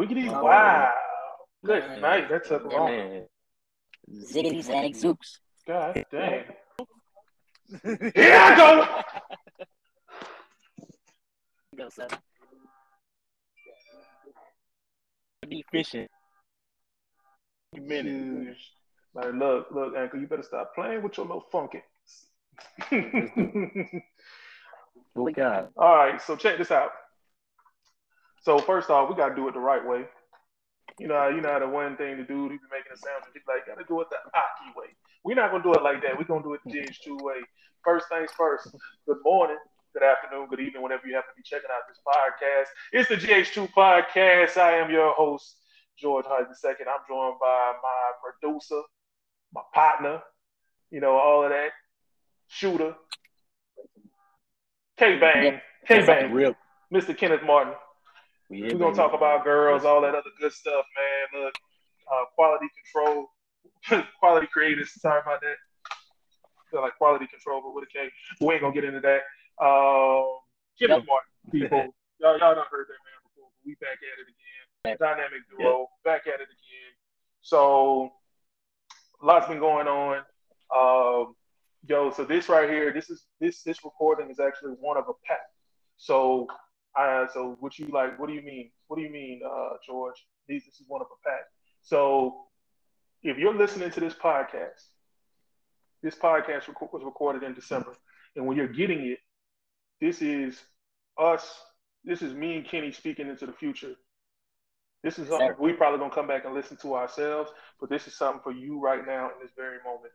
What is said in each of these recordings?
Wiggity, Oh. wow. Good Man. night. That took Yeah, long. man. Ziggity zag zooks. God dang. Here I go. Go, son. Be fishing. Minute. Huge. Like, look, look, Uncle, you better stop playing with your little funky. What we got? All right, so check this out. So first off, we gotta do it the right way. You know, you know how the one thing to do, you be making a sound, and be like, gotta do it the Aki way. We're not gonna do it like that. We're gonna do it the GH2 way. First things first. Good morning, good afternoon, good evening, whenever you happen to be checking out this podcast. It's the GH2 podcast. I am your host, George Hyde II. I'm joined by my producer, my partner, you know, all of that. Shooter. K Bang. K Bang. Mr. Kenneth Martin. We We're gonna talk about girls, all that other good stuff, man. Look, uh, quality control, quality creators. Sorry about that. Feel like quality control, but with a K. We ain't gonna get into that. Um, Kenneth Yep. Martin, people, y'all, y'all done heard that man before. But we back at it again. Dynamic duo, back at it again. So, lots been going on. Um, yo, so this right here, this is this this recording is actually one of a pack. So uh, so what you like? What do you mean? What do you mean, uh, George? These this is one of a pack. So if you're listening to this podcast, this podcast rec- was recorded in December, and when you're getting it, this is us. This is me and Kenny speaking into the future. This is something we probably gonna come back and listen to ourselves, but this is something for you right now in this very moment.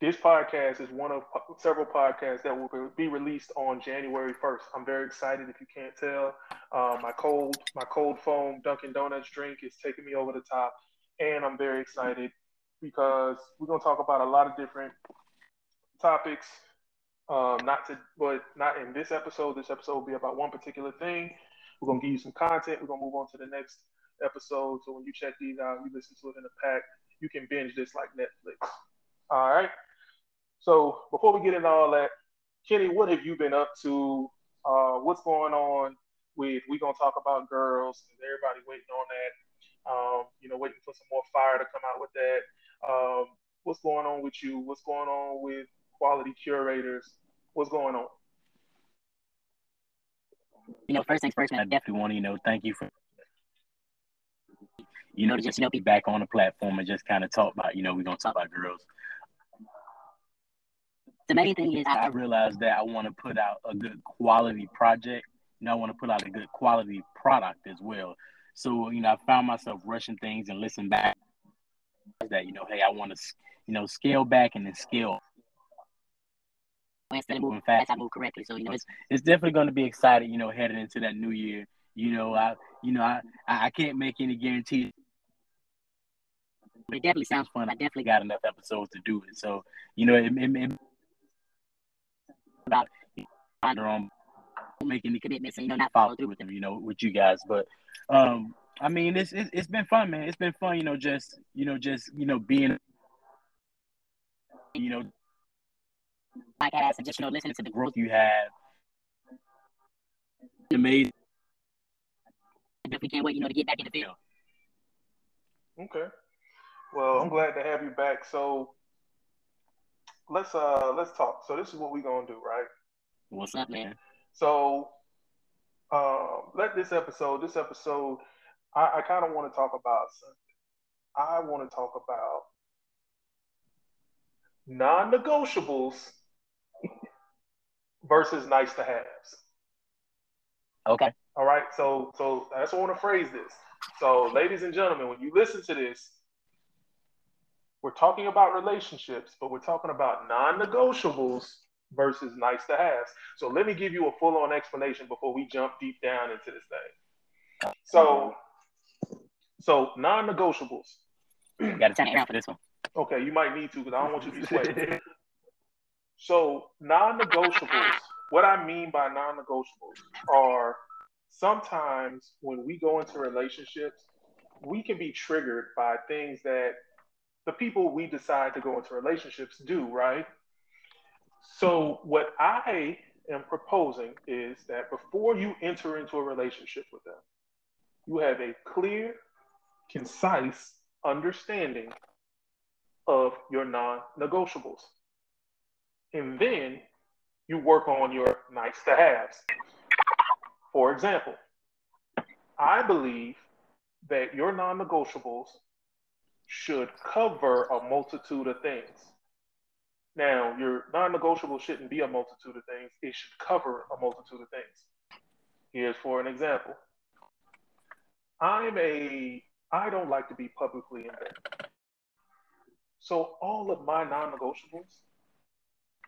This podcast is one of several podcasts that will be released on January 1st. I'm very excited. If you can't tell, uh, my cold my cold foam Dunkin' Donuts drink is taking me over the top, and I'm very excited because we're gonna talk about a lot of different topics. Um, not to, but not in this episode. This episode will be about one particular thing. We're gonna give you some content. We're gonna move on to the next episode. So when you check these out, you listen to it in a pack. You can binge this like Netflix. All right. So before we get into all that, Kenny, what have you been up to? Uh, what's going on with? We gonna talk about girls. and Everybody waiting on that. Um, you know, waiting for some more fire to come out with that. Um, what's going on with you? What's going on with quality curators? What's going on? You know, first things first, man, I definitely want to, you know, thank you for, you know, to just, you know, be back on the platform and just kind of talk about, you know, we're to talk about girls. The main thing is I realized that I want to put out a good quality project. and I want to put out a good quality product as well. So, you know, I found myself rushing things and listen back that, you know, hey, I want to, you know, scale back and then scale. Instead of moving fast, I move correctly. So, you know, it's it's definitely going to be exciting, you know, heading into that new year. You know, I, you know, I, I can't make any guarantees, but it definitely sounds fun. I definitely got enough episodes to do it. So, you know, it, it, it about on their own, don't make any commitments and you know not follow through with them. You know, with you guys, but um, I mean, it's it's, it's been fun, man. It's been fun, you know, just you know, just you know, being, you know, podcast and just you know, listening to the growth you have. Amazing. I definitely can't wait, you know, to get back in the field. Okay. Well, I'm glad to have you back. So let's uh let's talk. So this is what we're gonna do, right? What's up, man? So um let this episode, this episode, I, I kind of want to talk about something. I want to talk about non-negotiables versus nice to haves. Okay. All right. So so that's how I want to phrase this. So, ladies and gentlemen, when you listen to this, we're talking about relationships, but we're talking about non-negotiables versus nice to haves. So let me give you a full-on explanation before we jump deep down into this thing. So so non-negotiables. Got to turn it around for this one. Okay, you might need to because I don't want you to be sweating. So non-negotiables, what I mean by non-negotiables are sometimes when we go into relationships, we can be triggered by things that the people we decide to go into relationships do, right? So what I am proposing is that before you enter into a relationship with them, you have a clear, concise understanding of your non negotiables. And then you work on your nice to haves. For example, I believe that your non negotiables should cover a multitude of things. Now, your non negotiable shouldn't be a multitude of things, it should cover a multitude of things. Here's for an example I'm a, I don't like to be publicly embarrassed. So, all of my non negotiables,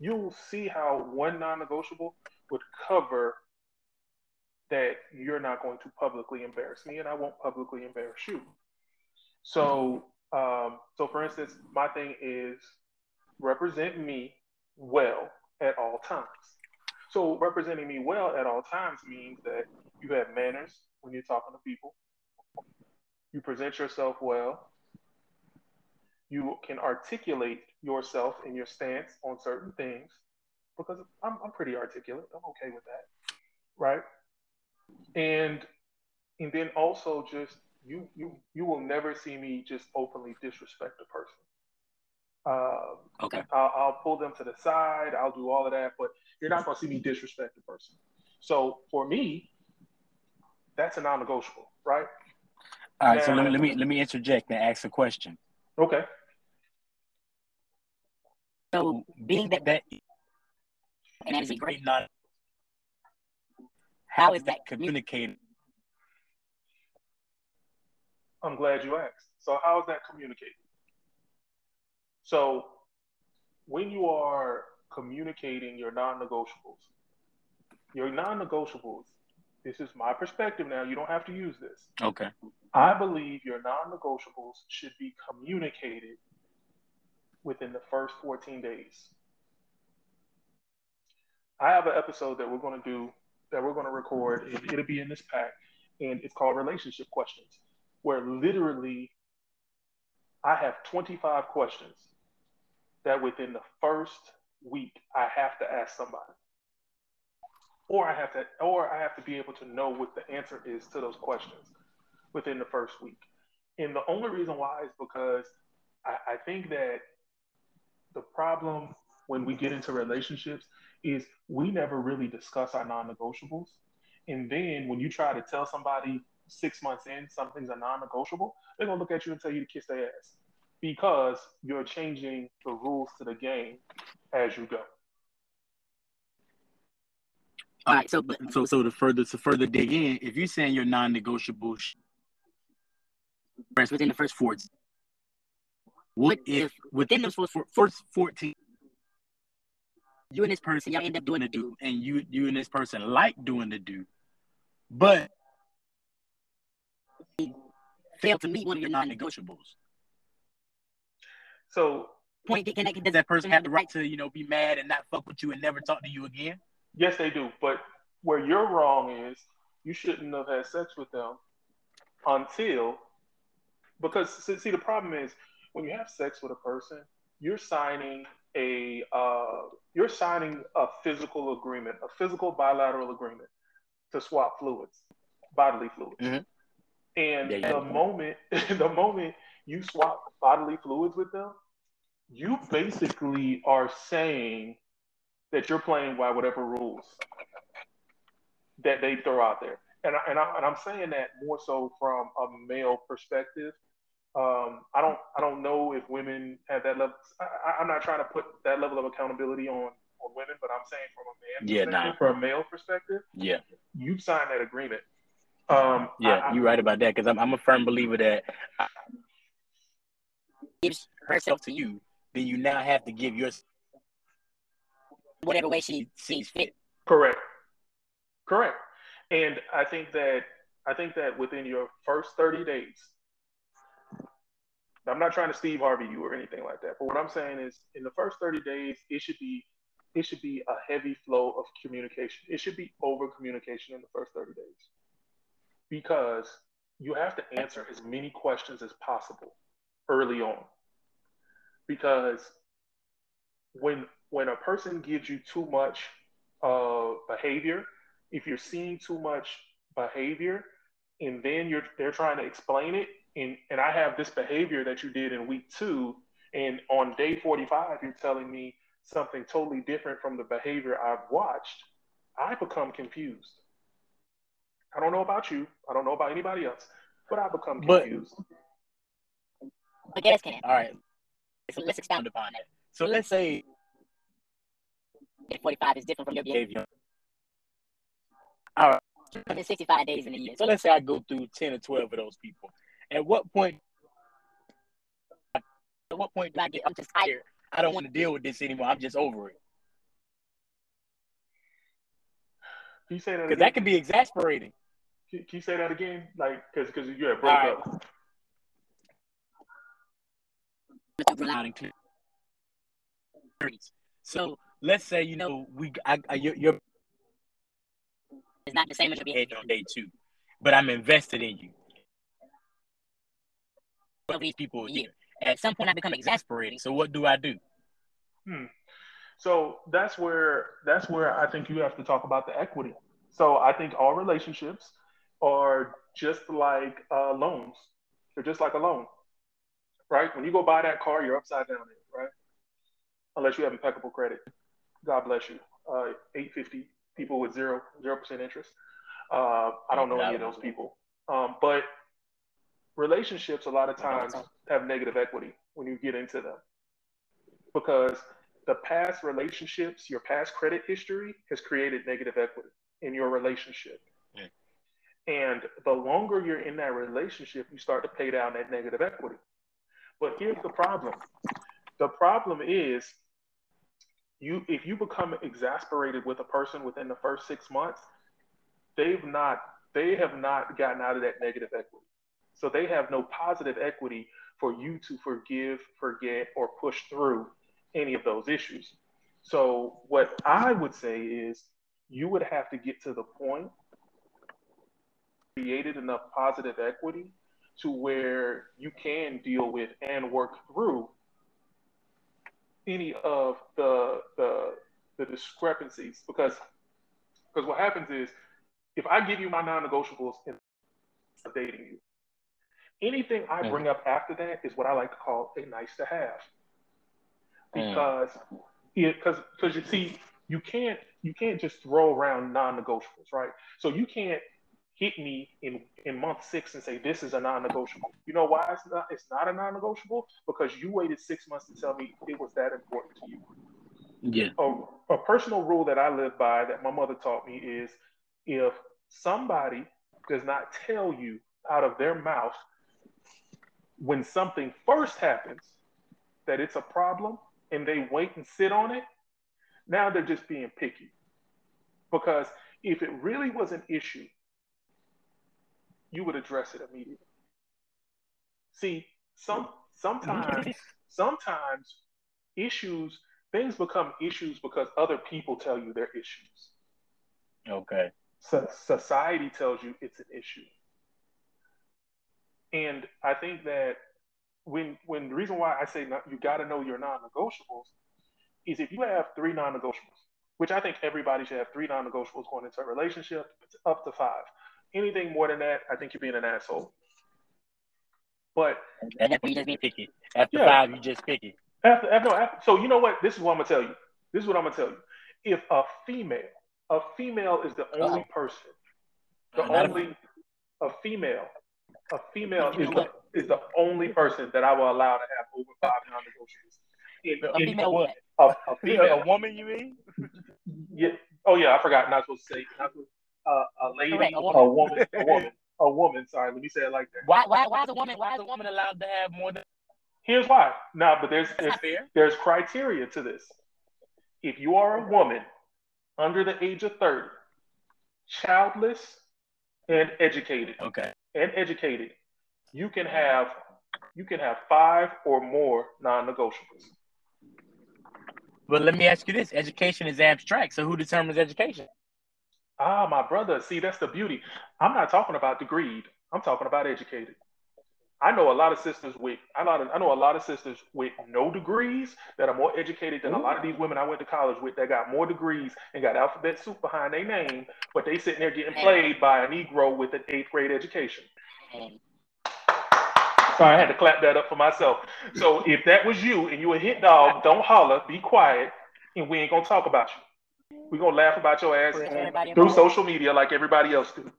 you'll see how one non negotiable would cover that you're not going to publicly embarrass me and I won't publicly embarrass you. So, um, so for instance, my thing is represent me well at all times. So representing me well at all times means that you have manners when you're talking to people. You present yourself well. You can articulate yourself and your stance on certain things because I'm, I'm pretty articulate. I'm okay with that. Right. And and then also just you you you will never see me just openly disrespect a person. Uh, okay. I'll, I'll, pull them to the side. I'll do all of that, but you're not going to see me disrespect a person. So for me, that's a non-negotiable, right? All right. Now, so let me let me let me interject and ask a question. Okay. So being that that and that is a great non. How is that communicated I'm glad you asked. So, how is that communicated? So, when you are communicating your non negotiables, your non negotiables, this is my perspective now, you don't have to use this. Okay. I believe your non negotiables should be communicated within the first 14 days. I have an episode that we're going to do, that we're going to record. And it'll be in this pack, and it's called Relationship Questions where literally I have 25 questions that within the first week I have to ask somebody. Or I have to or I have to be able to know what the answer is to those questions within the first week. And the only reason why is because I, I think that the problem when we get into relationships is we never really discuss our non-negotiables. And then when you try to tell somebody six months in, something's a non-negotiable, they're gonna look at you and tell you to kiss their ass because you're changing the rules to the game as you go. All right, so so so to further to further dig in, if you're saying you're non-negotiable within the first four, what if within those first fourteen, you and this person y'all end up doing the do, and you you and this person like doing the do, but fail to meet one of your non-negotiables. So point can that, does that person have the right to you know be mad and not fuck with you and never talk to you again? Yes, they do. But where you're wrong is you shouldn't have had sex with them until because see the problem is when you have sex with a person, you're signing a uh, you're signing a physical agreement, a physical bilateral agreement to swap fluids, bodily fluids. Mm-hmm. And yeah, yeah. the moment the moment you swap bodily fluids with them, you basically are saying that you're playing by whatever rules that they throw out there. And, I, and, I, and I'm saying that more so from a male perspective. Um, I don't I don't know if women have that level. I, am not trying to put that level of accountability on on women, but I'm saying from a man yeah, nah. from a male perspective, yeah, you've signed that agreement. Um, yeah, I, you're right about that because I'm, I'm a firm believer that gives herself to you, then you now have to give your whatever way she sees fit. Correct. Correct. And I think that I think that within your first 30 days, I'm not trying to Steve Harvey you or anything like that, but what I'm saying is in the first 30 days, it should be it should be a heavy flow of communication. It should be over communication in the first 30 days because you have to answer as many questions as possible early on. Because when when a person gives you too much uh, behavior, if you're seeing too much behavior, and then you're they're trying to explain it, and and I have this behavior that you did in week two, and on day 45 you're telling me something totally different from the behavior I've watched, I become confused. I don't know about you. I don't know about anybody else, but I become confused. But, but yes, can. All right. So let's expound upon it. So let's say 45 is different from your behavior. All right. 365 days in a year. So let's say I go through 10 or 12 of those people. At what point at what point do I get I'm just tired? I don't want to deal with this anymore. I'm just over it. You say that? Because that can be exasperating. Can, can, you say that again? Like, because because you had broke right. up. So let's say you know we I, I you're, you're it's not the same as your behavior on day two, but I'm invested in you. Of these people here, at some point I become exasperating. So what do I do? Hmm. So that's where that's where I think you have to talk about the equity. So I think all relationships are just like uh, loans. They're just like a loan, right? When you go buy that car, you're upside down, right? Unless you have impeccable credit. God bless you. Uh, 850 people with zero zero percent interest. Uh, I don't know any of those people. Um, but relationships a lot of times have negative equity when you get into them because the past relationships, your past credit history has created negative equity in your relationship. And the longer you're in that relationship, you start to pay down that negative equity. But here's the problem. The problem is you if you become exasperated with a person within the first six months, they've not they have not gotten out of that negative equity. So they have no positive equity for you to forgive, forget, or push through any of those issues. So what I would say is you would have to get to the point created enough positive equity to where you can deal with and work through any of the the, the discrepancies because because what happens is if I give you my non-negotiables in dating you, anything I mm. bring up after that is what I like to call a nice to have. Because mm. because because you see, you can't you can't just throw around non-negotiables, right? So you can't hit me in in month six and say this is a non-negotiable. You know why it's not it's not a non-negotiable? Because you waited six months to tell me it was that important to you. Yeah. A, a personal rule that I live by that my mother taught me is if somebody does not tell you out of their mouth when something first happens that it's a problem and they wait and sit on it, now they're just being picky. Because if it really was an issue you would address it immediately. See, some mm-hmm. sometimes sometimes issues things become issues because other people tell you they're issues. Okay. So society tells you it's an issue. And I think that when when the reason why I say not, you got to know your non-negotiables is if you have three non-negotiables, which I think everybody should have three non-negotiables going into a relationship, it's up to five. Anything more than that, I think you're being an asshole. But after you just be picky. After yeah. five, you just picky. After, after, after, so you know what? This is what I'm gonna tell you. This is what I'm gonna tell you. If a female, a female is the only oh. person, the uh, only a, a female, a female is the, is the only person that I will allow to have over five non-negotiables. a female what? A, a female, a woman, you mean? yeah. Oh yeah, I forgot. Not supposed to say. Not supposed, uh, a lady, Correct, a, woman. a woman, a woman, a woman. Sorry, let me say it like that. Why, why, why is a woman, why is a woman allowed to have more than? Here's why. Now, but there's there's, there's criteria to this. If you are a woman under the age of thirty, childless, and educated, okay, and educated, you can have you can have five or more non-negotiables. But let me ask you this: education is abstract, so who determines education? Ah, my brother. See, that's the beauty. I'm not talking about degreed. I'm talking about educated. I know a lot of sisters with I know I know a lot of sisters with no degrees that are more educated than Ooh. a lot of these women I went to college with that got more degrees and got alphabet soup behind their name, but they sitting there getting played by a Negro with an eighth grade education. Sorry, I had to clap that up for myself. So if that was you and you a hit dog, don't holler, be quiet, and we ain't gonna talk about you. We're gonna laugh about your ass through social media like everybody else do.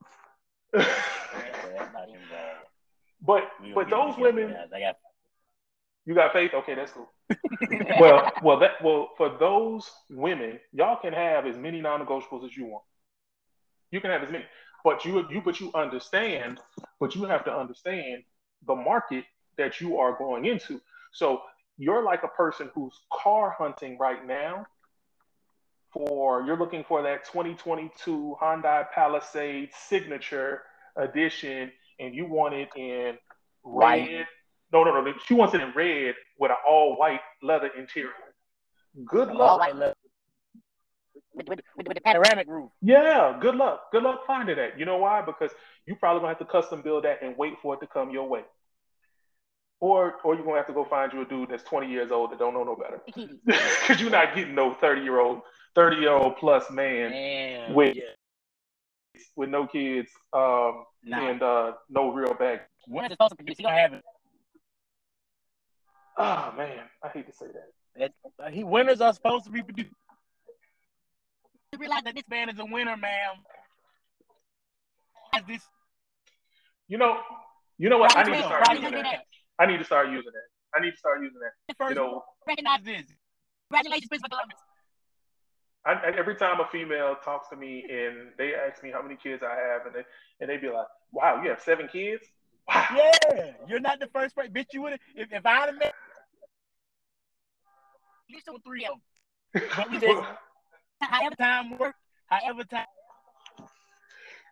but but those women you got faith? Okay, that's cool. well, well, that well for those women, y'all can have as many non-negotiables as you want. You can have as many, but you you but you understand, but you have to understand the market that you are going into. So you're like a person who's car hunting right now for you're looking for that 2022 Hyundai Palisade signature edition and you want it in red. No, no, no. She wants it in red with an all white leather interior. Good luck. All white leather. With, with, with, the panoramic roof. Yeah, good luck. Good luck finding that. You know why? Because you probably gonna have to custom build that and wait for it to come your way. Or or you're gonna have to go find you a dude that's 20 years old that don't know no better. Because you're not getting no 30 year old, 30 year old plus man, man with yeah. with no kids um, nah. and uh, no real bag. When is supposed to produce? He don't have it. Oh man, I hate to say that. Uh, he winners are supposed to be produced. You realize that this man is a winner, ma'am. As this, you know, you know what? I need to start using that. I need to start using that. I need to start using that. First, you know, recognize this. Congratulations, Christopher Columbus. I, every time a female talks to me and they ask me how many kids I have, and they and they be like, "Wow, you have seven kids." Wow. Yeah, you're not the first person. Bitch, you would have if, if I'd have met at least three of them. But we just however time work, however time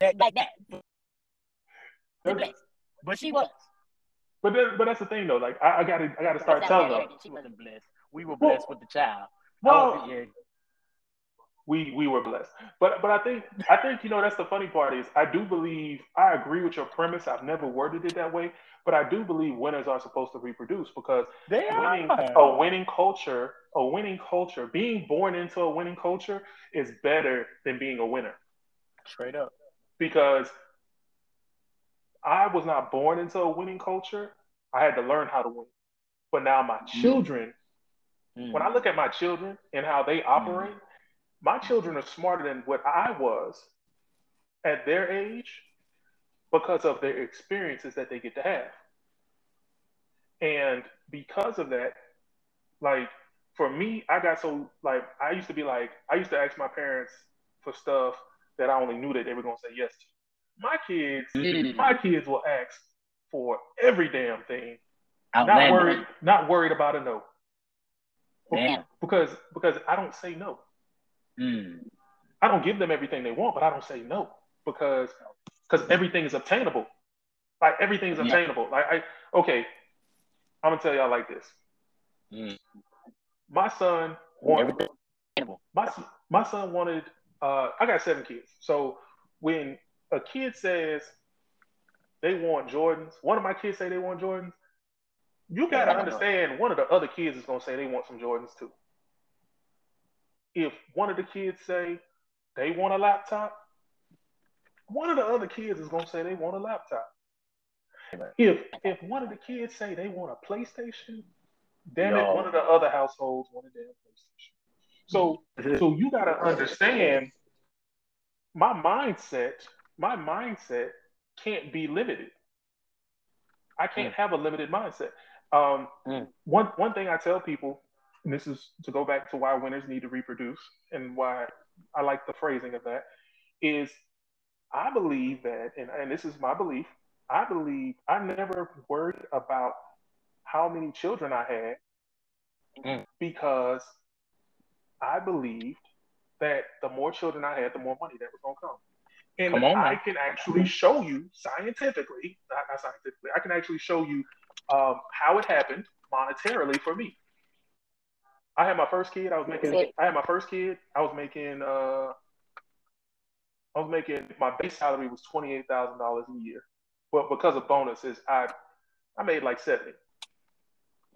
that, like that. But she was. But then, but that's the thing though. Like I, I gotta I gotta start telling them. She wasn't blessed. We were blessed well, with the child. Well, we we were blessed. But but I think I think you know that's the funny part is I do believe I agree with your premise. I've never worded it that way, but I do believe winners are supposed to reproduce because they winning are. a winning culture, a winning culture, being born into a winning culture is better than being a winner. Straight up. Because I was not born into a winning culture. I had to learn how to win. But now my mm. children, mm. when I look at my children and how they operate, mm. My children are smarter than what I was at their age because of their experiences that they get to have. And because of that, like for me, I got so like I used to be like I used to ask my parents for stuff that I only knew that they were gonna say yes to my kids, mm-hmm. my kids will ask for every damn thing. Outlandish. Not worried, not worried about a no. Damn. Because because I don't say no. Mm. I don't give them everything they want, but I don't say no because because everything is obtainable. Like everything is obtainable. Like I okay, I'm gonna tell y'all like this. Mm. My son wanted my my son wanted. Uh, I got seven kids, so when a kid says they want Jordans, one of my kids say they want Jordans, you gotta understand one of the other kids is gonna say they want some Jordans too. If one of the kids say they want a laptop, one of the other kids is gonna say they want a laptop. If if one of the kids say they want a PlayStation, damn Yo. it, one of the other households want a damn PlayStation. So so you gotta understand my mindset my mindset can't be limited. I can't mm. have a limited mindset. Um, mm. One one thing I tell people, and this is to go back to why winners need to reproduce, and why I like the phrasing of that, is I believe that, and, and this is my belief. I believe I never worried about how many children I had mm. because I believed that the more children I had, the more money that was going to come. And on, I can actually show you scientifically, not, not scientifically, I can actually show you um, how it happened monetarily for me. I had my first kid. I was making. I had my first kid. I was making. Uh, I was making. My base salary was twenty eight thousand dollars a year, but because of bonuses, I I made like 70.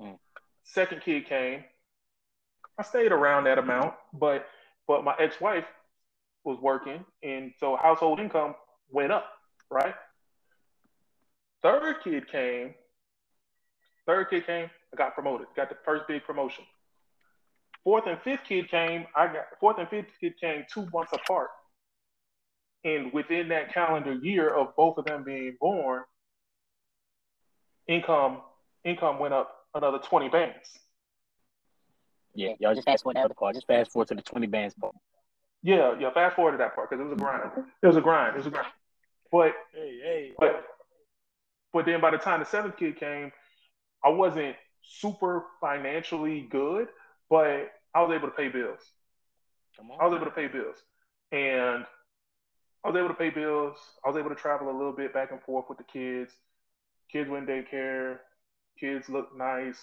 Mm. Second kid came. I stayed around that amount, but but my ex-wife was working, and so household income went up, right? Third kid came. Third kid came. I got promoted. Got the first big promotion. Fourth and fifth kid came. I got fourth and fifth kid came two months apart. And within that calendar year of both of them being born, income income went up another 20 bands. Yeah, y'all just fast forward that other part. Just fast forward to the 20 bands part. Yeah, yeah, fast forward to that part because it was a grind. It was a grind. It was a grind. But hey, hey. But but then by the time the seventh kid came, I wasn't super financially good, but I was able to pay bills. I was able to pay bills. And I was able to pay bills. I was able to travel a little bit back and forth with the kids. Kids went daycare. Kids look nice.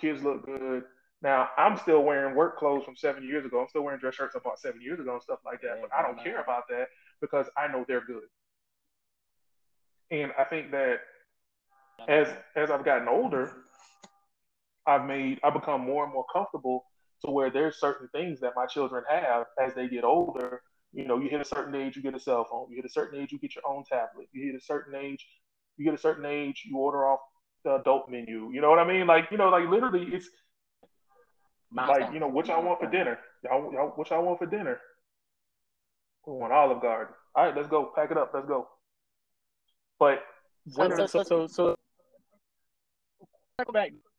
Kids look good. Now I'm still wearing work clothes from seven years ago. I'm still wearing dress shirts I bought seven years ago and stuff like that. But I don't care about that because I know they're good. And I think that as as I've gotten older, I've made I've become more and more comfortable to where there's certain things that my children have as they get older. You know, you hit a certain age, you get a cell phone. You hit a certain age, you get your own tablet. You hit a certain age, you get a certain age, you order off the adult menu. You know what I mean? Like, you know, like literally it's like, you know, what y'all want for dinner? Y'all, y'all what y'all want for dinner? Oh, we want Olive Garden. All right, let's go. Pack it up. Let's go. But so, so, so, so, so, circle back. So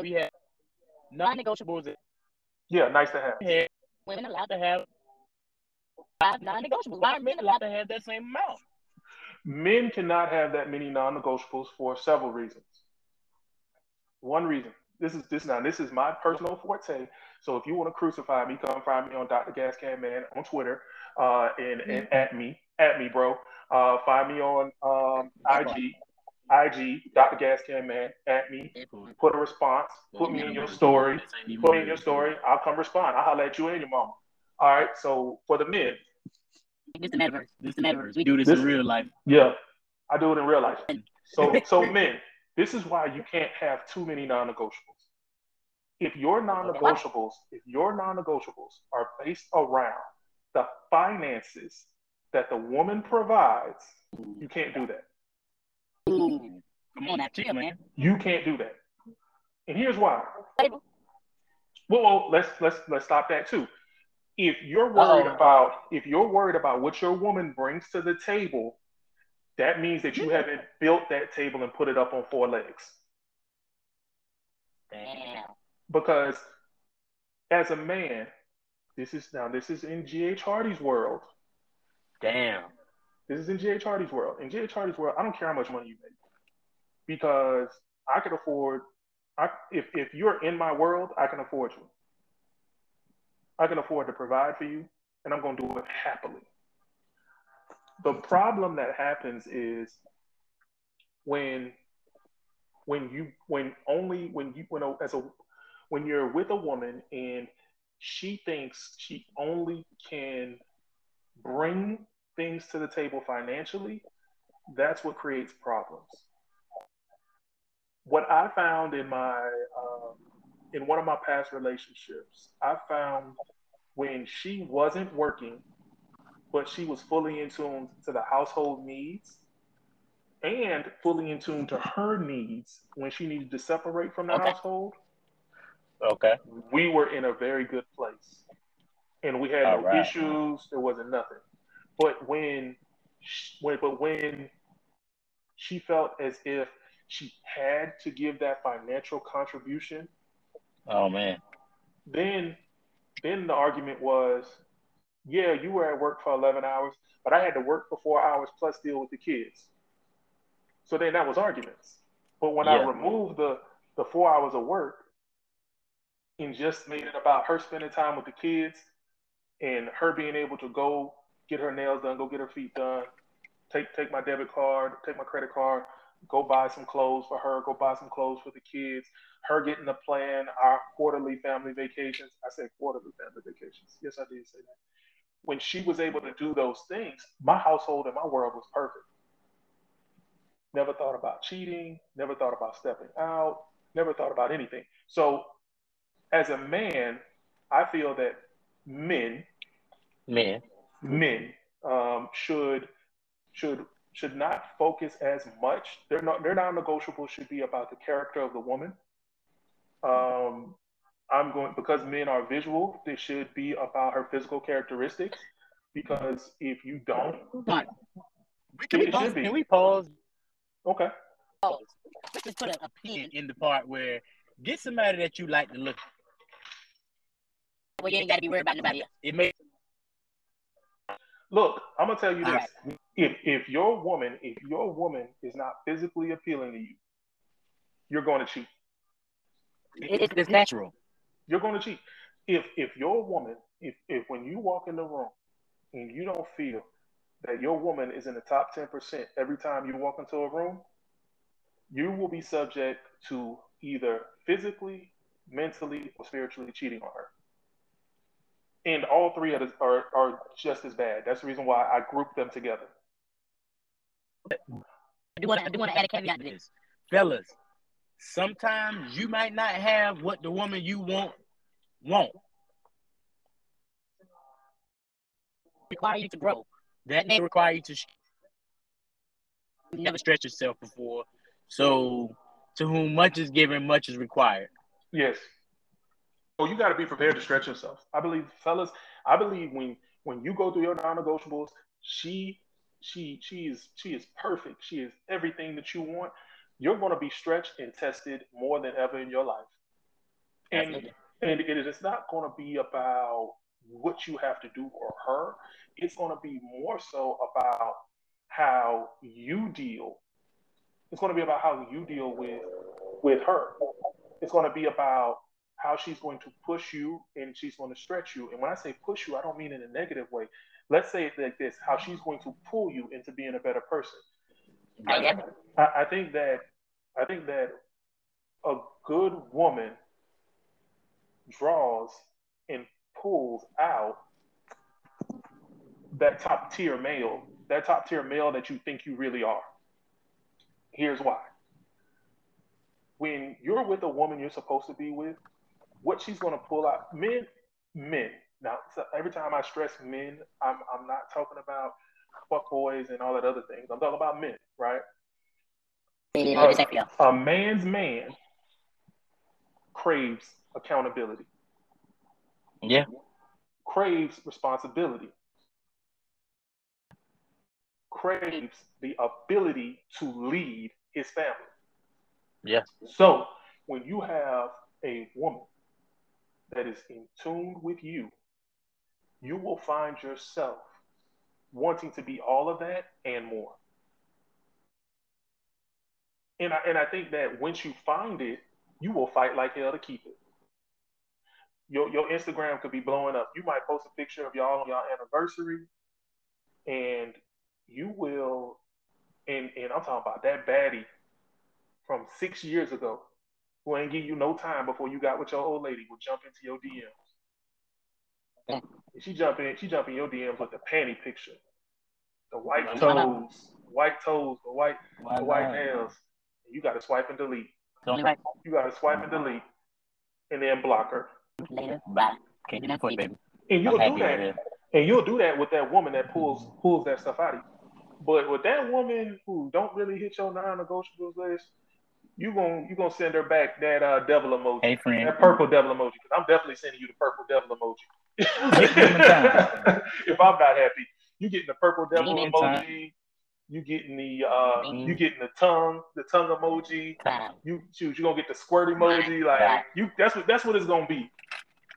we have non-negotiables. Yeah, nice to have. Women allowed to have five non-negotiables. Why are men allowed to have that same amount? Men cannot have that many non-negotiables for several reasons. One reason. This is this now. This is my personal forte. So if you want to crucify me, come find me on Dr. Gas Can Man on Twitter, uh, and, and at me, at me, bro. Uh, find me on um, IG, IG, Dr. Gas Can Man, at me. Put a response. Put me in your story. Put me in your story. I'll come respond. I'll holler at you and your mom. All right. So for the men. This the metaverse. This the metaverse. We do this, this in real life. Yeah, I do it in real life. So so men, this is why you can't have too many non-negotiables. If your non-negotiables, if your non-negotiables are based around the finances that the woman provides, you can't do that. Ooh, come on, that chill, man. You can't do that. And here's why. Well, well, let's let's let's stop that too. If you're worried Uh-oh. about if you're worried about what your woman brings to the table, that means that you mm-hmm. haven't built that table and put it up on four legs. Damn. Because as a man, this is now this is in GH Hardy's world. Damn. This is in GH Hardy's world. In GH Hardy's world, I don't care how much money you make because I can afford. I, if if you're in my world, I can afford you. I can afford to provide for you, and I'm going to do it happily. The problem that happens is when when you when only when you when a, as a when you're with a woman and she thinks she only can bring things to the table financially, that's what creates problems. What I found in my um, in one of my past relationships, I found when she wasn't working, but she was fully in tune to the household needs and fully in tune to her needs when she needed to separate from the okay. household. Okay. We were in a very good place. And we had All no right. issues. There wasn't nothing. But when, when, but when she felt as if she had to give that financial contribution. Oh man. Then, then the argument was, yeah, you were at work for 11 hours, but I had to work for four hours plus deal with the kids. So then that was arguments. But when yeah. I removed the the four hours of work and just made it about her spending time with the kids and her being able to go get her nails done, go get her feet done, take take my debit card, take my credit card, go buy some clothes for her, go buy some clothes for the kids, her getting to plan our quarterly family vacations. I said quarterly family vacations. Yes, I did say that. When she was able to do those things, my household and my world was perfect. never thought about cheating, never thought about stepping out, never thought about anything. So, as a man, I feel that men, men, men um, should should should not focus as much. They're not they're non-negotiable. Should be about the character of the woman. Um, I'm going because men are visual. They should be about her physical characteristics. Because if you don't, can, we pause, can we pause? Okay. Pause. Let's just put a, a pin in the part where get somebody that you like to look. Well, you ain't got to be worried about nobody else. It may. Look, I'm gonna tell you this: right. if if your woman, if your woman is not physically appealing to you, you're going to cheat. It, it's natural. You're going to cheat. If if your woman, if if when you walk in the room and you don't feel that your woman is in the top 10% every time you walk into a room, you will be subject to either physically, mentally, or spiritually cheating on her. And all three are, are, are just as bad. That's the reason why I group them together. I do want to, I do want to add a caveat to this. Fellas, sometimes you might not have what the woman you want want. Require you to grow. That may require you to never stretch yourself before. So to whom much is given, much is required. Yes. Oh, you got to be prepared to stretch yourself. I believe, fellas. I believe when when you go through your non-negotiables, she she she is she is perfect. She is everything that you want. You're going to be stretched and tested more than ever in your life. And and it is not going to be about what you have to do for her. It's going to be more so about how you deal. It's going to be about how you deal with with her. It's going to be about how she's going to push you and she's going to stretch you. And when I say push you, I don't mean in a negative way. Let's say it like this: how she's going to pull you into being a better person. I, I, I think that I think that a good woman draws and pulls out that top tier male, that top tier male that you think you really are. Here's why. When you're with a woman you're supposed to be with, what she's going to pull out, men, men. Now, so every time I stress men, I'm, I'm not talking about fuck boys and all that other things. I'm talking about men, right? Uh, a man's man craves accountability. Yeah. Craves responsibility. Craves the ability to lead his family. Yeah. So when you have a woman that is in tune with you, you will find yourself wanting to be all of that and more. And I, and I think that once you find it, you will fight like hell to keep it your your Instagram could be blowing up. You might post a picture of y'all on y'all anniversary, and you will, and and I'm talking about that baddie from six years ago, who ain't give you no time before you got with your old lady, will jump into your DMs. She jump in, she jump in your DMs with the panty picture, the white toes, white toes, the white, the white nails. You got to swipe and delete. You got to swipe and delete, and then block her later. Bye. Can't do that for you, baby. And you'll I'm do that. And you'll do that with that woman that pulls pulls that stuff out of you. But with that woman who don't really hit your non-negotiables list, you gonna you gonna send her back that uh, devil emoji, hey, friend. that purple devil emoji. Because I'm definitely sending you the purple devil emoji. if I'm not happy, you getting the purple devil emoji. You getting the uh, you getting the tongue, the tongue emoji. You choose. you gonna get the squirt emoji. Like you, that's what that's what it's gonna be.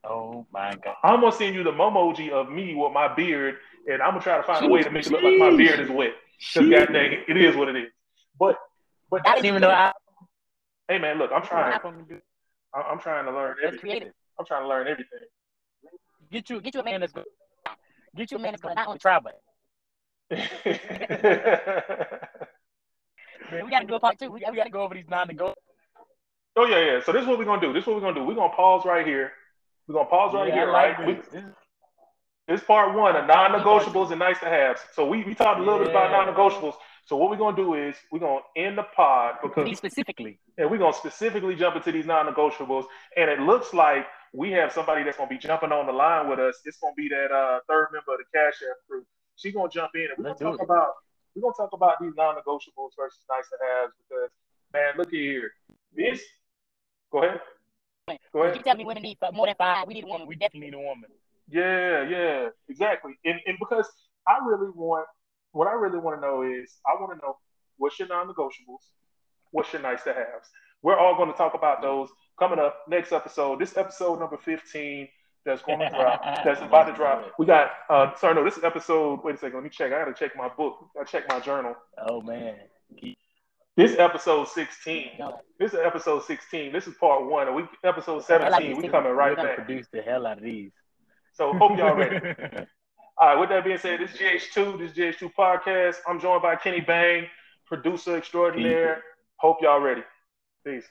Oh my god! I'm gonna send you the emoji of me with my beard, and I'm gonna try to find a way to make it look like my beard is wet. Because god dang it, it is what it is. But but I didn't even know. I... Hey man, look, I'm trying. I'm trying to learn everything. I'm trying to learn everything. Get you get you a man that's good. Get you a man that's going not only try but. we gotta go part two. We, we gotta go over these non-negotiables. Oh yeah, yeah. So this is what we're gonna do. This is what we're gonna do. We're gonna pause right here. We're gonna pause right yeah, here, like right? We, this part one of non-negotiables and nice to haves. So we, we talked a little yeah. bit about non-negotiables. So what we're gonna do is we're gonna end the pod because specifically, and we're gonna specifically jump into these non-negotiables. And it looks like we have somebody that's gonna be jumping on the line with us. It's gonna be that uh, third member of the Cash App crew. She's gonna jump in and we're Let's gonna talk it. about we're gonna talk about these non-negotiables versus nice to haves because man, look at here. This go ahead. Go ahead. You tell me women need more than five. We need a woman. We definitely need a woman. Yeah, yeah, exactly. And and because I really want what I really want to know is I want to know what's your non-negotiables, what's your nice to haves. We're all going to talk about those coming up next episode. This episode number 15 that's going to drop, that's about to drop. We got uh sorry, no, this is episode, wait a second, let me check. I gotta check my book. I check my journal. Oh man. This episode 16. This is episode 16. This is part one. We episode 17. We coming right back. Produce the hell out of these. So hope y'all ready. All right, with that being said, this is GH2, this is GH2 podcast. I'm joined by Kenny Bang, producer extraordinaire. Hope y'all ready. Peace.